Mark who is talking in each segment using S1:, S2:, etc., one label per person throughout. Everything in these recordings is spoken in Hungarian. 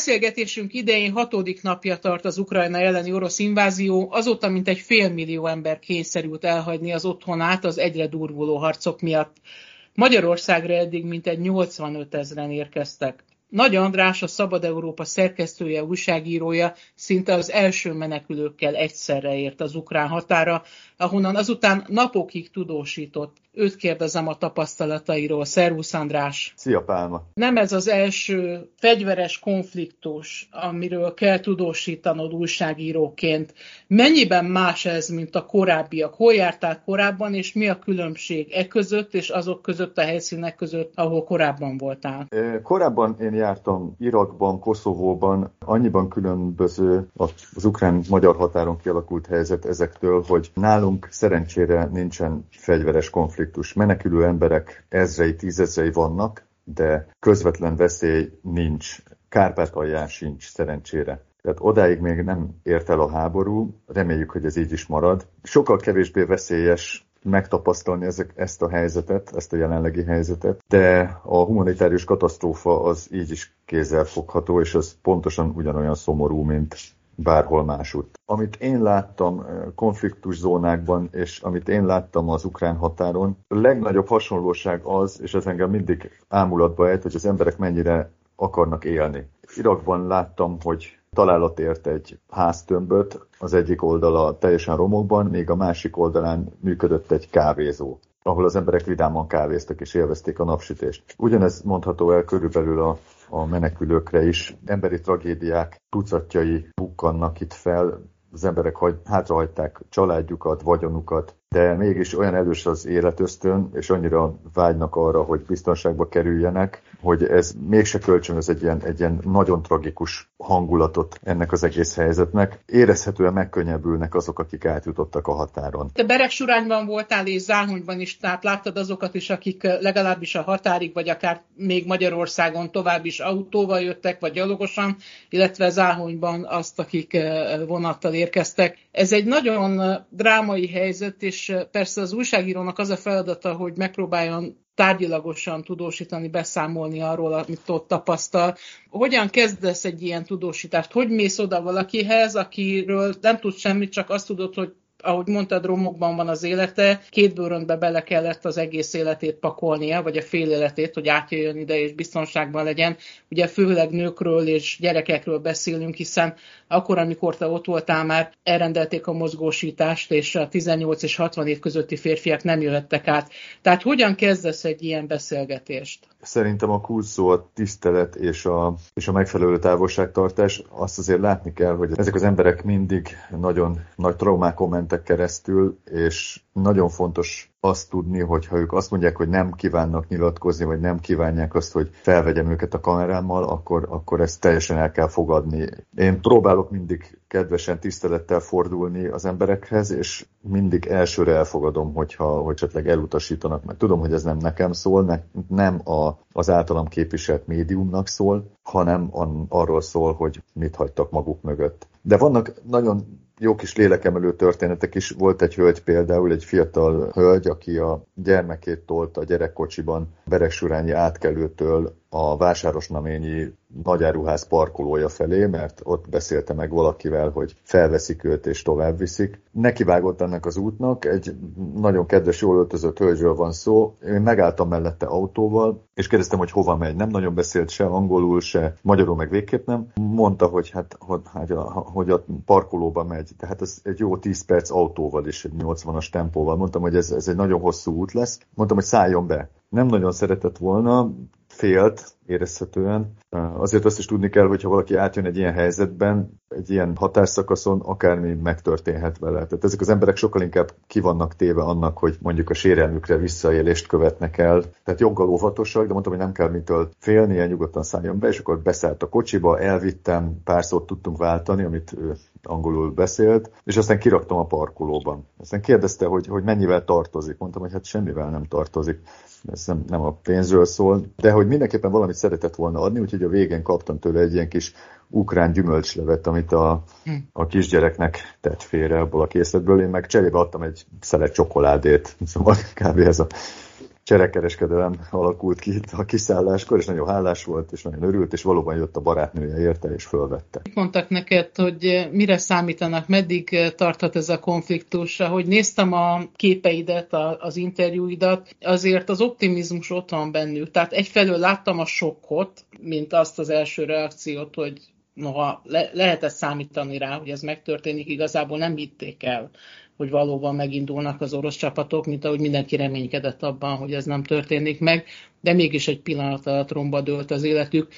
S1: Beszélgetésünk idején hatodik napja tart az Ukrajna elleni orosz invázió, azóta mintegy félmillió ember kényszerült elhagyni az otthonát az egyre durvuló harcok miatt. Magyarországra eddig mintegy 85 ezeren érkeztek. Nagy András, a Szabad Európa szerkesztője, újságírója szinte az első menekülőkkel egyszerre ért az ukrán határa, ahonnan azután napokig tudósított. Őt kérdezem a tapasztalatairól. Szervusz András!
S2: Szia Pálma!
S1: Nem ez az első fegyveres konfliktus, amiről kell tudósítanod újságíróként. Mennyiben más ez, mint a korábbiak? Hol jártál korábban, és mi a különbség e között és azok között a helyszínek között, ahol korábban voltál?
S2: Korábban én jártam Irakban, Koszovóban, annyiban különböző az ukrán-magyar határon kialakult helyzet ezektől, hogy nálunk szerencsére nincsen fegyveres konfliktus. Menekülő emberek ezrei, tízezrei vannak, de közvetlen veszély nincs. Kárpátalján sincs szerencsére. Tehát odáig még nem ért el a háború, reméljük, hogy ez így is marad. Sokkal kevésbé veszélyes megtapasztalni ezek, ezt a helyzetet, ezt a jelenlegi helyzetet, de a humanitárius katasztrófa az így is kézzelfogható, és az pontosan ugyanolyan szomorú, mint bárhol másút. Amit én láttam konfliktus zónákban, és amit én láttam az ukrán határon, a legnagyobb hasonlóság az, és ez engem mindig ámulatba ejt, hogy az emberek mennyire akarnak élni. Irakban láttam, hogy találat ért egy háztömböt, az egyik oldala teljesen romokban, még a másik oldalán működött egy kávézó ahol az emberek vidáman kávéztak és élvezték a napsütést. Ugyanez mondható el körülbelül a, a menekülőkre is. Emberi tragédiák tucatjai bukkannak itt fel, az emberek hagy, hátrahagyták családjukat, vagyonukat, de mégis olyan erős az életösztön, és annyira vágynak arra, hogy biztonságba kerüljenek, hogy ez mégse kölcsönöz egy ilyen, egy ilyen nagyon tragikus hangulatot ennek az egész helyzetnek. Érezhetően megkönnyebbülnek azok, akik átjutottak a határon.
S1: Te Beregsurányban voltál és Záhonyban is, tehát láttad azokat is, akik legalábbis a határig, vagy akár még Magyarországon tovább is autóval jöttek, vagy gyalogosan, illetve Záhonyban azt, akik vonattal érkeztek. Ez egy nagyon drámai helyzet, és persze az újságírónak az a feladata, hogy megpróbáljon tárgyilagosan tudósítani, beszámolni arról, amit ott tapasztal. Hogyan kezdesz egy ilyen tudósítást? Hogy mész oda valakihez, akiről nem tudsz semmit, csak azt tudod, hogy ahogy mondtad, romokban van az élete, két bőröntbe bele kellett az egész életét pakolnia, vagy a fél életét, hogy átjöjjön ide és biztonságban legyen. Ugye főleg nőkről és gyerekekről beszélünk, hiszen akkor, amikor te ott voltál már, elrendelték a mozgósítást, és a 18 és 60 év közötti férfiak nem jöhettek át. Tehát hogyan kezdesz egy ilyen beszélgetést?
S2: Szerintem a kulcs a tisztelet és a, és a megfelelő távolságtartás. Azt azért látni kell, hogy ezek az emberek mindig nagyon nagy traumákon mentek keresztül, és nagyon fontos azt tudni, hogy ha ők azt mondják, hogy nem kívánnak nyilatkozni, vagy nem kívánják azt, hogy felvegyem őket a kamerámmal, akkor, akkor ezt teljesen el kell fogadni. Én próbálok mindig kedvesen, tisztelettel fordulni az emberekhez, és mindig elsőre elfogadom, hogyha hogy esetleg elutasítanak, mert tudom, hogy ez nem nekem szól, ne, nem a, az általam képviselt médiumnak szól, hanem an, arról szól, hogy mit hagytak maguk mögött. De vannak nagyon jó kis lélekemelő történetek is. Volt egy hölgy például, egy fiatal hölgy, aki a gyermekét tolta a gyerekkocsiban Beregsurányi átkelőtől a vásárosnaményi nagyáruház parkolója felé, mert ott beszélte meg valakivel, hogy felveszik őt és tovább viszik. Nekivágott ennek az útnak, egy nagyon kedves, jól öltözött hölgyről van szó. Én megálltam mellette autóval, és kérdeztem, hogy hova megy. Nem nagyon beszélt se angolul, se magyarul, meg végképp nem. Mondta, hogy hát, hogy, hogy, a, hogy a parkolóba megy. Tehát ez egy jó 10 perc autóval is, egy 80-as tempóval. Mondtam, hogy ez, ez egy nagyon hosszú út lesz. Mondtam, hogy szálljon be. Nem nagyon szeretett volna, félt érezhetően. Azért azt is tudni kell, hogy ha valaki átjön egy ilyen helyzetben, egy ilyen határszakaszon akármi megtörténhet vele. Tehát ezek az emberek sokkal inkább ki vannak téve annak, hogy mondjuk a sérelmükre visszaélést követnek el. Tehát joggal óvatosak, de mondtam, hogy nem kell mitől félni, ilyen nyugodtan szálljon be, és akkor beszállt a kocsiba, elvittem, pár szót tudtunk váltani, amit ő angolul beszélt, és aztán kiraktam a parkolóban. Aztán kérdezte, hogy, hogy mennyivel tartozik. Mondtam, hogy hát semmivel nem tartozik ez nem, nem a pénzről szól, de hogy mindenképpen valamit szeretett volna adni, úgyhogy a végén kaptam tőle egy ilyen kis ukrán gyümölcslevet, amit a, hm. a kisgyereknek tett félre abból a készletből. Én meg cserébe adtam egy szelet csokoládét, szóval kb. ez a cserekereskedelem alakult ki itt a kiszálláskor, és nagyon hálás volt, és nagyon örült, és valóban jött a barátnője érte, és fölvette.
S1: Mondtak neked, hogy mire számítanak, meddig tarthat ez a konfliktus? Ahogy néztem a képeidet, az interjúidat, azért az optimizmus ott van bennük. Tehát egyfelől láttam a sokkot, mint azt az első reakciót, hogy noha le- lehetett számítani rá, hogy ez megtörténik, igazából nem hitték el hogy valóban megindulnak az orosz csapatok, mint ahogy mindenki reménykedett abban, hogy ez nem történik meg, de mégis egy pillanat alatt romba dőlt az életük.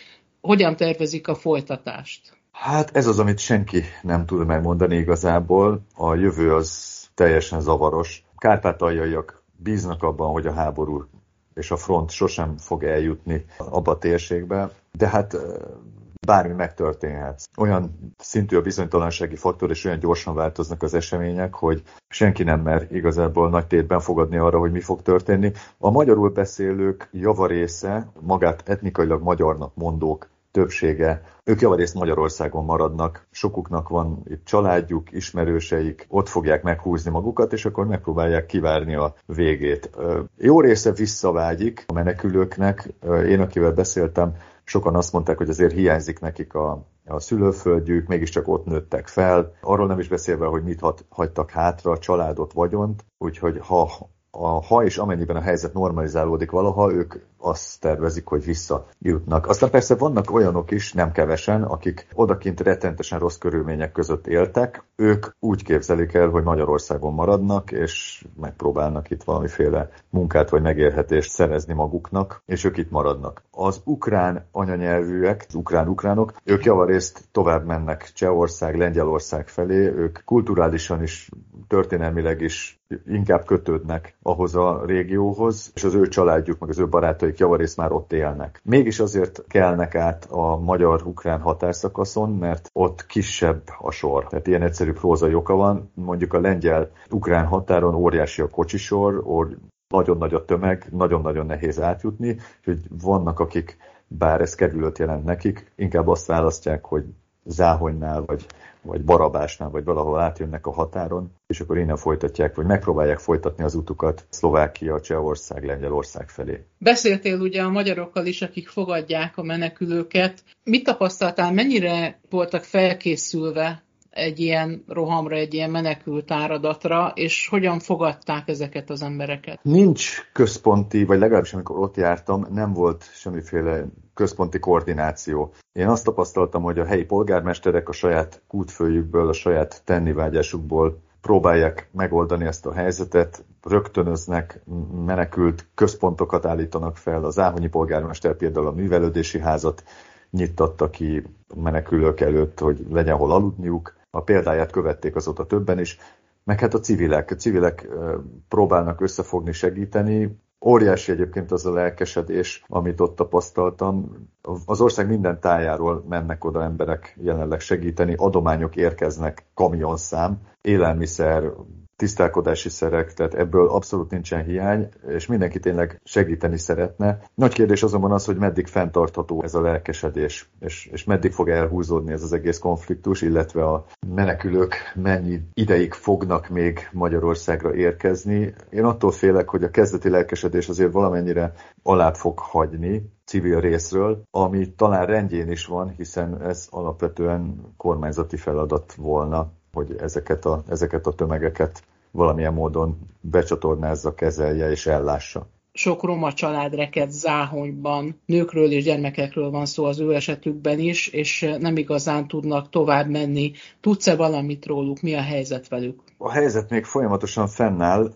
S1: Hogyan tervezik a folytatást?
S2: Hát ez az, amit senki nem tud megmondani igazából. A jövő az teljesen zavaros. Kárpátaljaiak bíznak abban, hogy a háború és a front sosem fog eljutni abba a térségbe, de hát bármi megtörténhet. Olyan szintű a bizonytalansági faktor, és olyan gyorsan változnak az események, hogy senki nem mer igazából nagy tétben fogadni arra, hogy mi fog történni. A magyarul beszélők javarésze, magát etnikailag magyarnak mondók többsége, ők javarészt Magyarországon maradnak, sokuknak van itt családjuk, ismerőseik, ott fogják meghúzni magukat, és akkor megpróbálják kivárni a végét. Jó része visszavágyik a menekülőknek. Én, akivel beszéltem, Sokan azt mondták, hogy azért hiányzik nekik a, a szülőföldjük, mégiscsak ott nőttek fel. Arról nem is beszélve, hogy mit hagytak hátra, családot, vagyont. Úgyhogy ha a, ha és amennyiben a helyzet normalizálódik valaha, ők azt tervezik, hogy visszajutnak. Aztán persze vannak olyanok is, nem kevesen, akik odakint retentesen rossz körülmények között éltek, ők úgy képzelik el, hogy Magyarországon maradnak, és megpróbálnak itt valamiféle munkát vagy megélhetést szerezni maguknak, és ők itt maradnak. Az ukrán anyanyelvűek, az ukrán-ukránok, ők javarészt tovább mennek Csehország, Lengyelország felé, ők kulturálisan is, történelmileg is inkább kötődnek ahhoz a régióhoz, és az ő családjuk, meg az ő barátaik javarészt már ott élnek. Mégis azért kelnek át a magyar-ukrán határszakaszon, mert ott kisebb a sor. Tehát ilyen egyszerű prózai oka van. Mondjuk a lengyel-ukrán határon óriási a kocsisor, nagyon nagy a tömeg, nagyon-nagyon nehéz átjutni, hogy vannak, akik bár ez kerülőt jelent nekik, inkább azt választják, hogy Záhonynál, vagy vagy Barabásnál, vagy valahol átjönnek a határon, és akkor innen folytatják, vagy megpróbálják folytatni az utukat Szlovákia, Csehország, Lengyelország felé.
S1: Beszéltél ugye a magyarokkal is, akik fogadják a menekülőket. Mit tapasztaltál, mennyire voltak felkészülve egy ilyen rohamra, egy ilyen menekült áradatra, és hogyan fogadták ezeket az embereket?
S2: Nincs központi, vagy legalábbis amikor ott jártam, nem volt semmiféle központi koordináció. Én azt tapasztaltam, hogy a helyi polgármesterek a saját kútfőjükből, a saját tennivágyásukból próbálják megoldani ezt a helyzetet, rögtönöznek, menekült központokat állítanak fel. Az Áhonyi polgármester például a művelődési házat nyittatta ki menekülők előtt, hogy legyen hol aludniuk. A példáját követték azóta többen is, meg hát a civilek. A civilek próbálnak összefogni, segíteni. Óriási egyébként az a lelkesedés, amit ott tapasztaltam. Az ország minden tájáról mennek oda emberek jelenleg segíteni, adományok érkeznek kamionszám, élelmiszer, tisztálkodási szerek, tehát ebből abszolút nincsen hiány, és mindenki tényleg segíteni szeretne. Nagy kérdés azonban az, hogy meddig fenntartható ez a lelkesedés, és, és meddig fog elhúzódni ez az egész konfliktus, illetve a menekülők mennyi ideig fognak még Magyarországra érkezni. Én attól félek, hogy a kezdeti lelkesedés azért valamennyire alá fog hagyni, civil részről, ami talán rendjén is van, hiszen ez alapvetően kormányzati feladat volna, hogy ezeket a, ezeket a tömegeket valamilyen módon becsatornázza, kezelje és ellássa.
S1: Sok roma család reked Záhonyban, nőkről és gyermekekről van szó az ő esetükben is, és nem igazán tudnak tovább menni. Tudsz-e valamit róluk? Mi a helyzet velük?
S2: A helyzet még folyamatosan fennáll.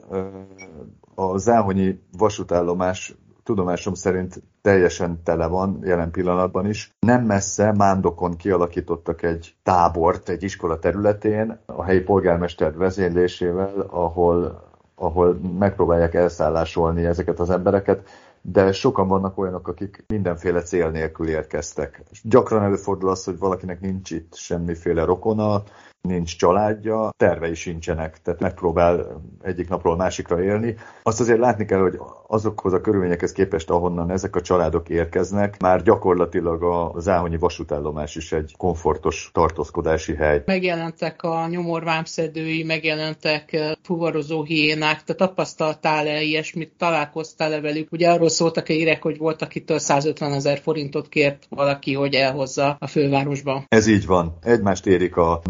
S2: A Záhonyi vasútállomás tudomásom szerint teljesen tele van jelen pillanatban is. Nem messze Mándokon kialakítottak egy tábort egy iskola területén a helyi polgármester vezénylésével, ahol ahol megpróbálják elszállásolni ezeket az embereket, de sokan vannak olyanok, akik mindenféle cél nélkül érkeztek. Gyakran előfordul az, hogy valakinek nincs itt semmiféle rokona, nincs családja, tervei sincsenek, tehát megpróbál egyik napról másikra élni. Azt azért látni kell, hogy azokhoz a körülményekhez képest, ahonnan ezek a családok érkeznek, már gyakorlatilag a záhonyi vasútállomás is egy komfortos tartózkodási hely.
S1: Megjelentek a nyomorvámszedői, megjelentek eh, fuvarozó hiénák, te tapasztaltál-e ilyesmit, találkoztál-e velük? Ugye arról szóltak-e írek, hogy volt, akitől 150 ezer forintot kért valaki, hogy elhozza a fővárosba?
S2: Ez így van. Egymást érik a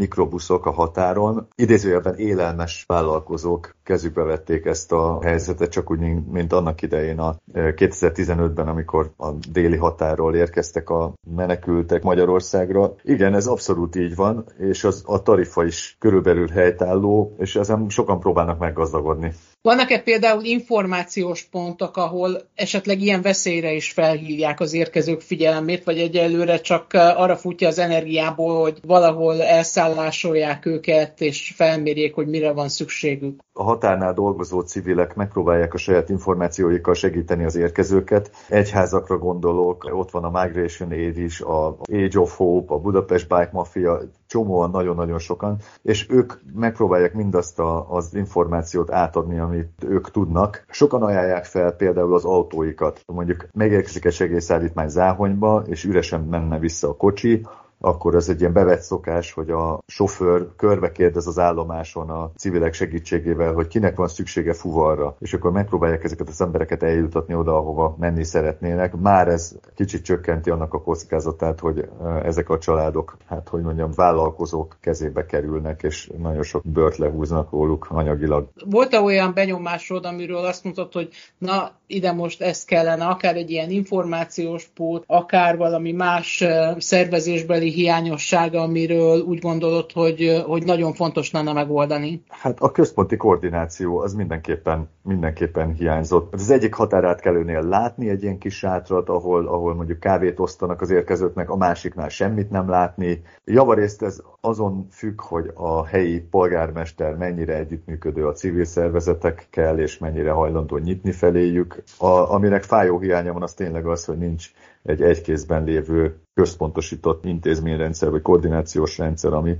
S2: mikrobuszok a határon. Idézőjelben élelmes vállalkozók kezükbe vették ezt a helyzetet, csak úgy, mint annak idején a 2015-ben, amikor a déli határól érkeztek a menekültek Magyarországra. Igen, ez abszolút így van, és az, a tarifa is körülbelül helytálló, és ezen sokan próbálnak meggazdagodni.
S1: Vannak-e például információs pontok, ahol esetleg ilyen veszélyre is felhívják az érkezők figyelmét, vagy egyelőre csak arra futja az energiából, hogy valahol elszállásolják őket, és felmérjék, hogy mire van szükségük?
S2: A határnál dolgozó civilek megpróbálják a saját információikkal segíteni az érkezőket. Egyházakra gondolok, ott van a Migration Aid is, a Age of Hope, a Budapest Bike Mafia, csomóan, nagyon-nagyon sokan, és ők megpróbálják mindazt a, az információt átadni, amit ők tudnak. Sokan ajánlják fel például az autóikat. Mondjuk megérkezik egy segélyszállítmány Záhonyba, és üresen menne vissza a kocsi, akkor ez egy ilyen bevett szokás, hogy a sofőr körbe kérdez az állomáson a civilek segítségével, hogy kinek van szüksége fuvarra, és akkor megpróbálják ezeket az embereket eljutatni oda, ahova menni szeretnének. Már ez kicsit csökkenti annak a kockázatát, hogy ezek a családok, hát hogy mondjam, vállalkozók kezébe kerülnek, és nagyon sok bört lehúznak róluk anyagilag.
S1: Volt-e olyan benyomásod, amiről azt mondtad, hogy na, ide most ez kellene, akár egy ilyen információs pót, akár valami más szervezésbeli technikai hiányossága, amiről úgy gondolod, hogy, hogy nagyon fontos lenne megoldani?
S2: Hát a központi koordináció az mindenképpen, mindenképpen hiányzott. Az egyik határátkelőnél látni egy ilyen kis sátrat, ahol, ahol mondjuk kávét osztanak az érkezőknek, a másiknál semmit nem látni. Javarészt ez azon függ, hogy a helyi polgármester mennyire együttműködő a civil szervezetekkel, és mennyire hajlandó nyitni feléjük. A, aminek fájó hiánya van, az tényleg az, hogy nincs egy egykézben lévő központosított intézményrendszer vagy koordinációs rendszer, ami,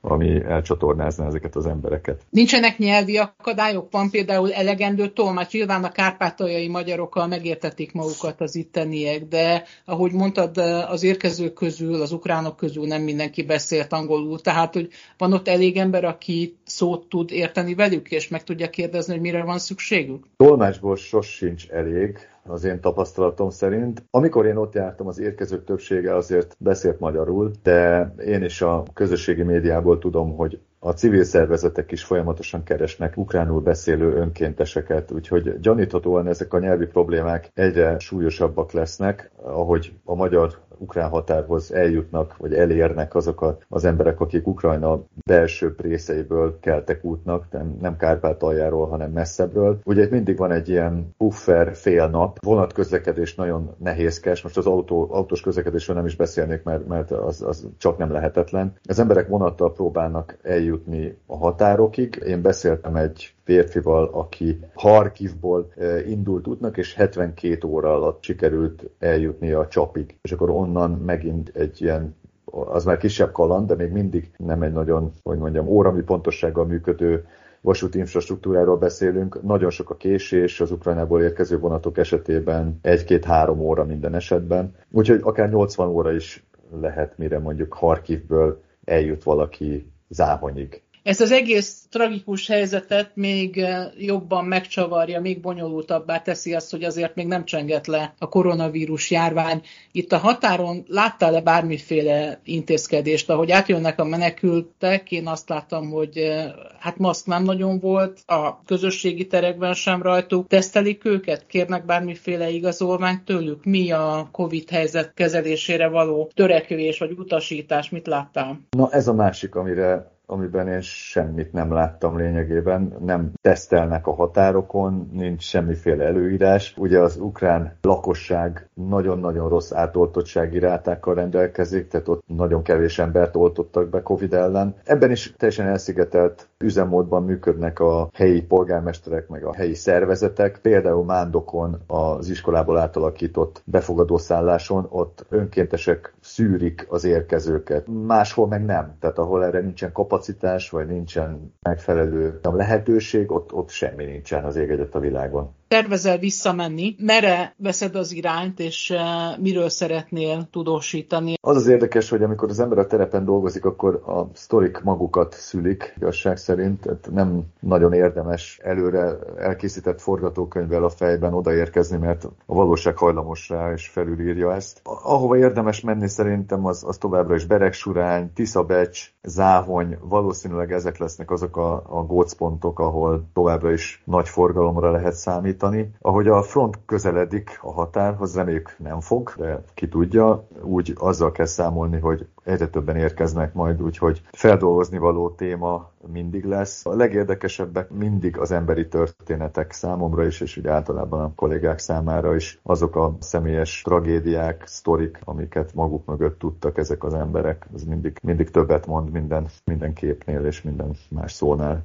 S2: ami elcsatornázná ezeket az embereket.
S1: Nincsenek nyelvi akadályok? Van például elegendő tolmács? Nyilván a kárpátaljai magyarokkal megértetik magukat az itteniek, de ahogy mondtad, az érkezők közül, az ukránok közül nem mindenki beszélt angolul, tehát hogy van ott elég ember, aki szót tud érteni velük, és meg tudja kérdezni, hogy mire van szükségük?
S2: Tolmácsból sos sincs elég, az én tapasztalatom szerint. Amikor én ott jártam, az érkezők többsége azért beszélt magyarul, de én is a közösségi médiából tudom, hogy a civil szervezetek is folyamatosan keresnek ukránul beszélő önkénteseket, úgyhogy gyaníthatóan ezek a nyelvi problémák egyre súlyosabbak lesznek, ahogy a magyar ukrán határhoz eljutnak, vagy elérnek azok az emberek, akik Ukrajna belsőbb részeiből keltek útnak, nem, nem Kárpátaljáról, hanem messzebbről. Ugye itt mindig van egy ilyen puffer fél nap, vonatközlekedés nagyon nehézkes, most az autó, autós közlekedésről nem is beszélnék, mert, mert az, az csak nem lehetetlen. Az emberek vonattal próbálnak eljutni a határokig. Én beszéltem egy férfival, aki Harkivból eh, indult útnak, és 72 óra alatt sikerült eljutni a csapig. És akkor onnan megint egy ilyen az már kisebb kaland, de még mindig nem egy nagyon, hogy mondjam, órami pontossággal működő vasúti infrastruktúráról beszélünk. Nagyon sok a késés az Ukrajnából érkező vonatok esetében, egy-két-három óra minden esetben. Úgyhogy akár 80 óra is lehet, mire mondjuk Harkivből eljut valaki Záhonyig.
S1: Ezt az egész tragikus helyzetet még eh, jobban megcsavarja, még bonyolultabbá teszi azt, hogy azért még nem csenget le a koronavírus járvány. Itt a határon láttál-e bármiféle intézkedést, ahogy átjönnek a menekültek, én azt láttam, hogy eh, hát maszk nem nagyon volt, a közösségi terekben sem rajtuk. Tesztelik őket? Kérnek bármiféle igazolványt tőlük? Mi a Covid helyzet kezelésére való törekvés vagy utasítás? Mit láttál?
S2: Na ez a másik, amire amiben én semmit nem láttam lényegében. Nem tesztelnek a határokon, nincs semmiféle előírás. Ugye az ukrán lakosság nagyon-nagyon rossz átoltottsági rátákkal rendelkezik, tehát ott nagyon kevés embert oltottak be Covid ellen. Ebben is teljesen elszigetelt üzemmódban működnek a helyi polgármesterek, meg a helyi szervezetek. Például Mándokon az iskolából átalakított befogadószálláson ott önkéntesek szűrik az érkezőket. Máshol meg nem. Tehát ahol erre nincsen kapacitás, vagy nincsen megfelelő lehetőség, ott, ott semmi nincsen az ég a világon
S1: tervezel visszamenni, mere veszed az irányt, és eh, miről szeretnél tudósítani?
S2: Az az érdekes, hogy amikor az ember a terepen dolgozik, akkor a sztorik magukat szülik, igazság szerint. Tehát nem nagyon érdemes előre elkészített forgatókönyvvel a fejben odaérkezni, mert a valóság hajlamos rá, és felülírja ezt. Ahova érdemes menni szerintem, az, az továbbra is Beregsurány, Tiszabecs, Záhony, valószínűleg ezek lesznek azok a, a gócpontok, ahol továbbra is nagy forgalomra lehet számítani számítani. Ahogy a front közeledik a határhoz, reméljük nem fog, de ki tudja, úgy azzal kell számolni, hogy egyre többen érkeznek majd, úgyhogy feldolgozni való téma mindig lesz. A legérdekesebbek mindig az emberi történetek számomra is, és úgy általában a kollégák számára is azok a személyes tragédiák, sztorik, amiket maguk mögött tudtak ezek az emberek. Ez mindig, mindig többet mond minden, minden képnél és minden más szónál.